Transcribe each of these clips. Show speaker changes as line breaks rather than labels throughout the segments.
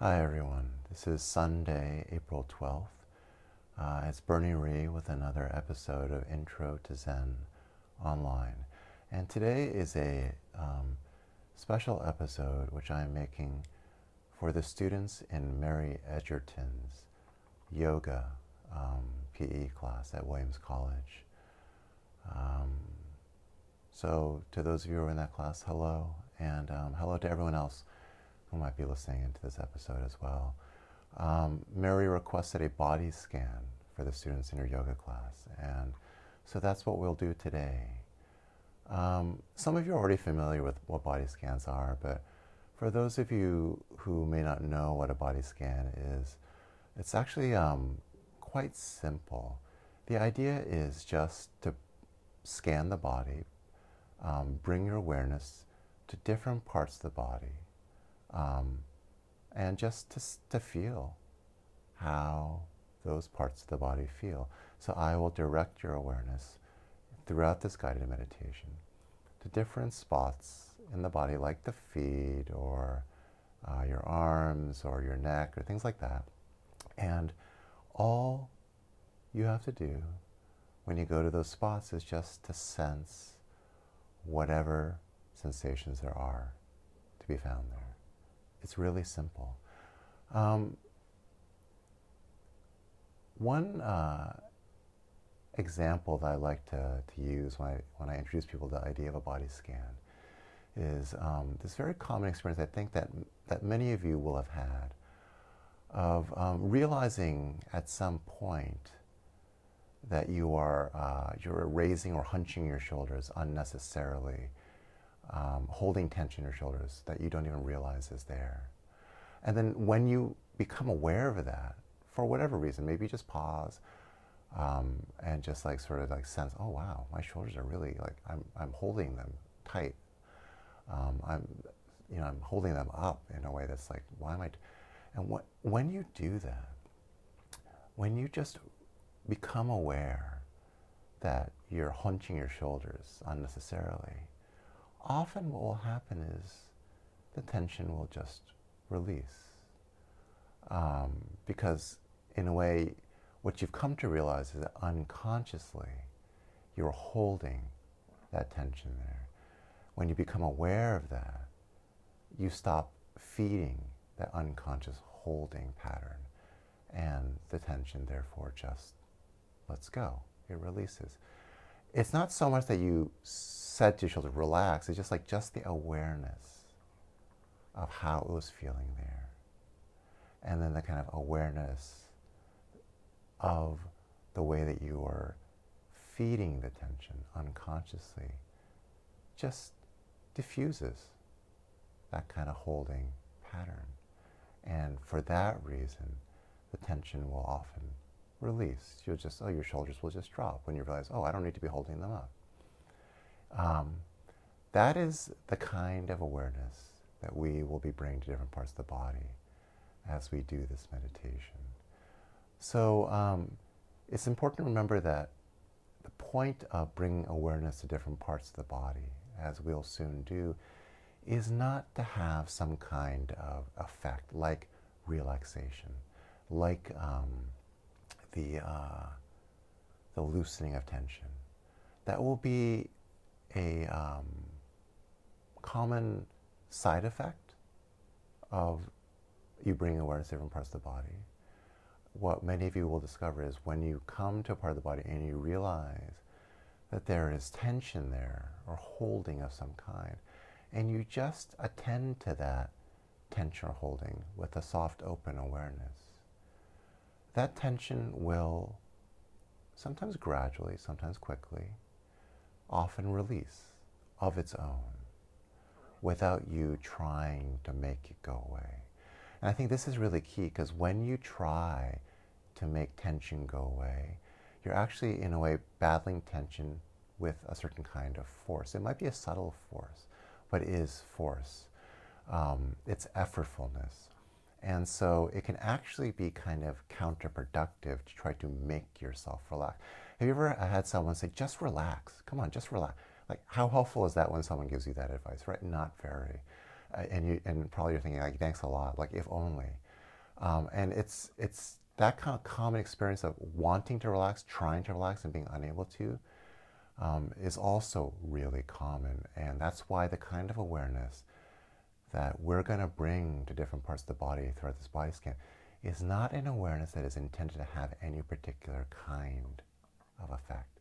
Hi, everyone. This is Sunday, April 12th. Uh, it's Bernie Rhie with another episode of Intro to Zen Online. And today is a um, special episode which I am making for the students in Mary Edgerton's yoga um, PE class at Williams College. Um, so, to those of you who are in that class, hello, and um, hello to everyone else who might be listening into this episode as well. Um, Mary requested a body scan for the students in her yoga class, and so that's what we'll do today. Um, some of you are already familiar with what body scans are, but for those of you who may not know what a body scan is, it's actually um, quite simple. The idea is just to scan the body, um, bring your awareness to different parts of the body, um, and just to, to feel how those parts of the body feel. So I will direct your awareness throughout this guided meditation to different spots in the body, like the feet or uh, your arms or your neck or things like that. And all you have to do when you go to those spots is just to sense whatever sensations there are to be found there. It's really simple. Um, one uh, example that I like to, to use when I, when I introduce people to the idea of a body scan is um, this very common experience I think that, that many of you will have had of um, realizing at some point that you are uh, you're raising or hunching your shoulders unnecessarily, um, holding tension in your shoulders that you don't even realize is there. And then when you become aware of that, for whatever reason, maybe just pause um, and just like sort of like sense, oh wow, my shoulders are really like I'm I'm holding them tight. Um, I'm you know I'm holding them up in a way that's like why am I? And what, when you do that, when you just become aware that you're hunching your shoulders unnecessarily, often what will happen is the tension will just release. Um, because, in a way, what you've come to realize is that unconsciously you're holding that tension there. When you become aware of that, you stop feeding that unconscious holding pattern. And the tension, therefore, just lets go. It releases. It's not so much that you said to your shoulder, relax, it's just like just the awareness of how it was feeling there. And then the kind of awareness of the way that you are feeding the tension unconsciously just diffuses that kind of holding pattern. And for that reason, the tension will often release. You'll just, oh, your shoulders will just drop when you realize, oh, I don't need to be holding them up. Um, that is the kind of awareness that we will be bringing to different parts of the body as we do this meditation. So um, it's important to remember that the point of bringing awareness to different parts of the body, as we'll soon do, is not to have some kind of effect like relaxation, like um, the, uh, the loosening of tension. That will be a um, common side effect of you bringing awareness to different parts of the body. What many of you will discover is when you come to a part of the body and you realize that there is tension there or holding of some kind, and you just attend to that tension or holding with a soft, open awareness. That tension will sometimes gradually, sometimes quickly, often release of its own without you trying to make it go away. And I think this is really key because when you try to make tension go away, you're actually, in a way, battling tension with a certain kind of force. It might be a subtle force, but it is force. Um, it's effortfulness. And so it can actually be kind of counterproductive to try to make yourself relax. Have you ever had someone say, just relax? Come on, just relax. Like, how helpful is that when someone gives you that advice, right? Not very. Uh, and, you, and probably you're thinking, like, thanks a lot, like, if only. Um, and it's, it's that kind of common experience of wanting to relax, trying to relax, and being unable to um, is also really common. And that's why the kind of awareness that we're going to bring to different parts of the body throughout this body scan is not an awareness that is intended to have any particular kind of effect.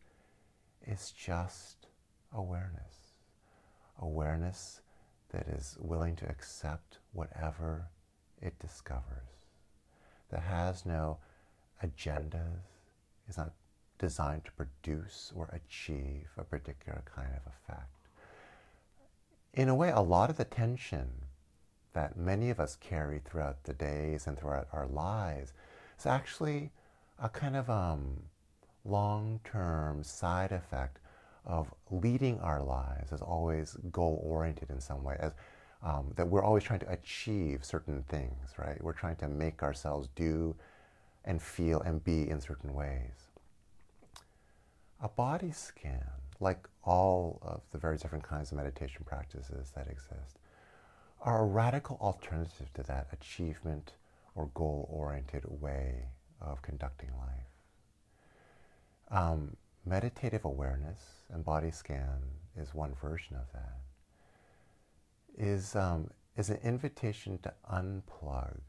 It's just awareness. Awareness that is willing to accept whatever it discovers, that has no agendas, is not designed to produce or achieve a particular kind of effect. In a way, a lot of the tension that many of us carry throughout the days and throughout our lives is actually a kind of um, long term side effect of leading our lives as always goal oriented in some way, as um, that we're always trying to achieve certain things, right? We're trying to make ourselves do and feel and be in certain ways. A body scan, like all of the very different kinds of meditation practices that exist, are a radical alternative to that achievement or goal oriented way of conducting life. Um, meditative awareness and body scan is one version of that. Is, um, is an invitation to unplug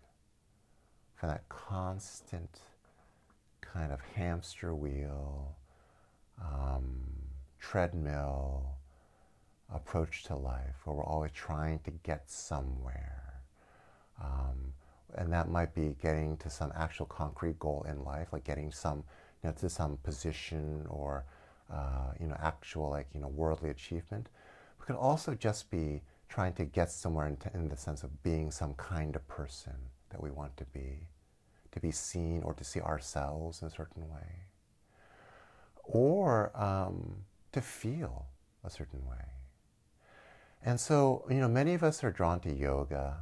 from that constant kind of hamster wheel, um, treadmill, approach to life where we're always trying to get somewhere. Um, and that might be getting to some actual concrete goal in life, like getting some, you know, to some position or, uh, you know, actual like, you know, worldly achievement. It could also just be trying to get somewhere in, t- in the sense of being some kind of person that we want to be, to be seen or to see ourselves in a certain way, or um, to feel a certain way. And so, you know, many of us are drawn to yoga,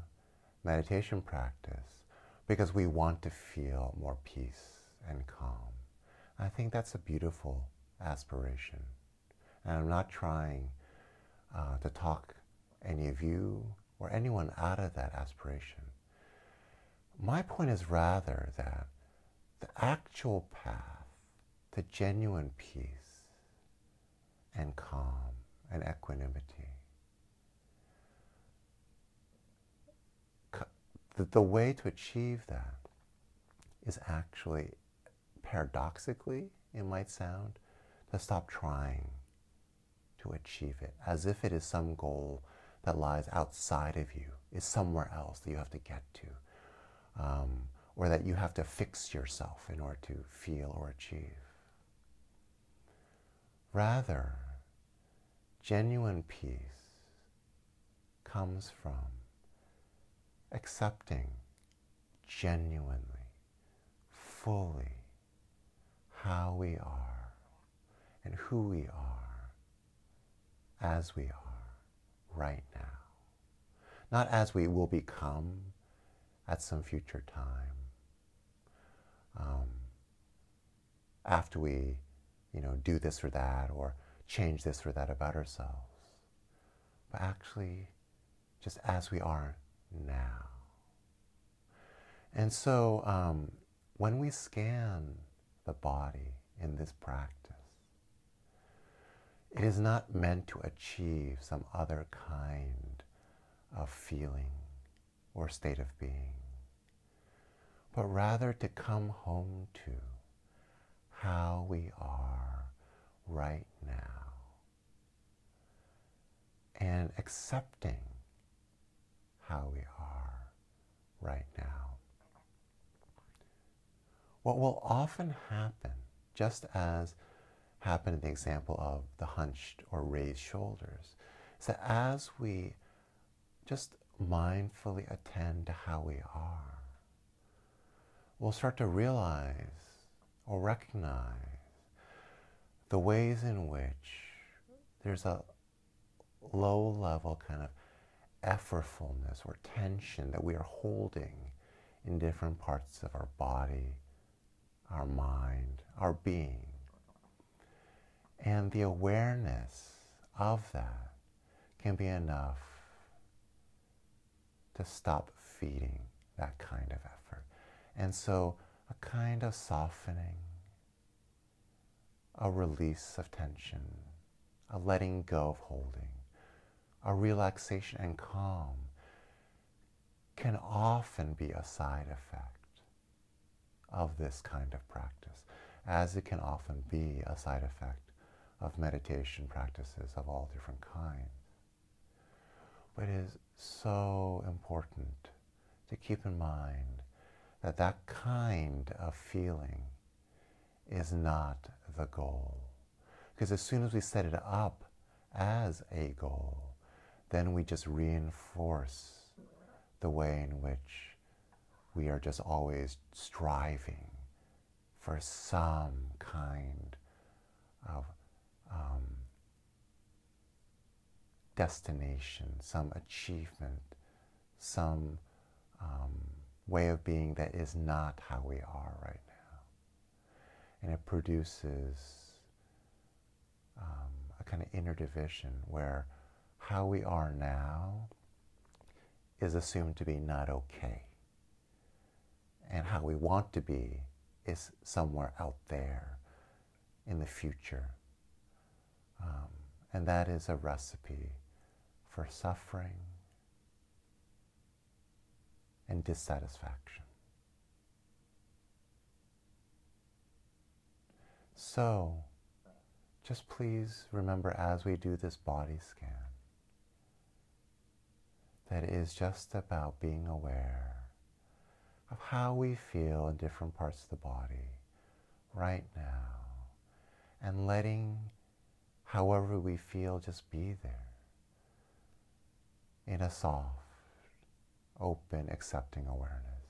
meditation practice, because we want to feel more peace and calm. I think that's a beautiful aspiration. And I'm not trying uh, to talk any of you or anyone out of that aspiration. My point is rather that the actual path to genuine peace and calm and equanimity the, way to achieve that is actually, paradoxically, it might sound, to stop trying to achieve it as if it is some goal that lies outside of you, is somewhere else that you have to get to, um, or that you have to fix yourself in order to feel or achieve. Rather, genuine peace comes from accepting genuinely, fully how we are and who we are as we are right now. Not as we will become at some future time. Um, after we, you know, do this or that or change this or that about ourselves, but actually just as we are now. And so um, when we scan the body in this practice, it is not meant to achieve some other kind of feeling or state of being, but rather to come home to how we are right now and accepting how we are right now. What will often happen, just as happened in the example of the hunched or raised shoulders, is that as we just mindfully attend to how we are, we'll start to realize or recognize the ways in which there's a low level kind of effortfulness or tension that we are holding in different parts of our body, our mind, our being. And the awareness of that can be enough to stop feeding that kind of effort, And so a kind of softening, a release of tension, a letting go of holding, a relaxation and calm can often be a side effect of this kind of practice, as it can often be a side effect of meditation practices of all different kinds. But it is so important to keep in mind that that kind of feeling is not the goal. Because as soon as we set it up as a goal, then we just reinforce the way in which we are just always striving for some kind of um, destination, some achievement, some um, way of being that is not how we are right. And it produces um, a kind of inner division where how we are now is assumed to be not okay. And how we want to be is somewhere out there in the future. Um, and that is a recipe for suffering and dissatisfaction. So, just please remember as we do this body scan that it is just about being aware of how we feel in different parts of the body right now and letting however we feel just be there in a soft, open, accepting awareness.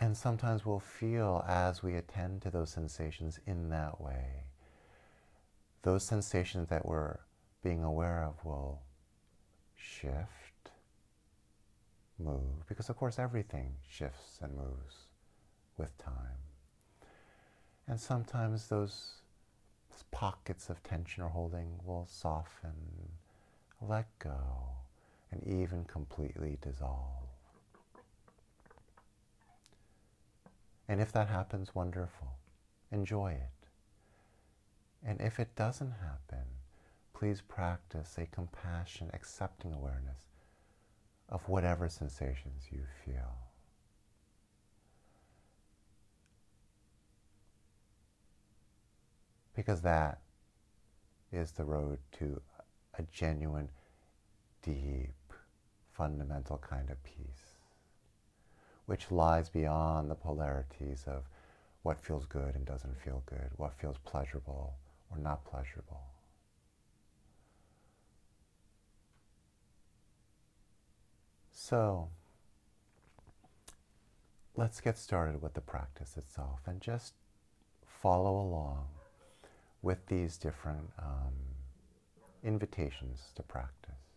And sometimes we'll feel as we attend to those sensations in that way, those sensations that we're being aware of will shift, move, because of course everything shifts and moves with time. And sometimes those pockets of tension or holding will soften, let go, and even completely dissolve. And if that happens, wonderful. Enjoy it. And if it doesn't happen, please practice a compassion, accepting awareness of whatever sensations you feel. Because that is the road to a genuine, deep, fundamental kind of peace, which lies beyond the polarities of what feels good and doesn't feel good, what feels pleasurable or not pleasurable. So, let's get started with the practice itself and just follow along with these different um, invitations to practice.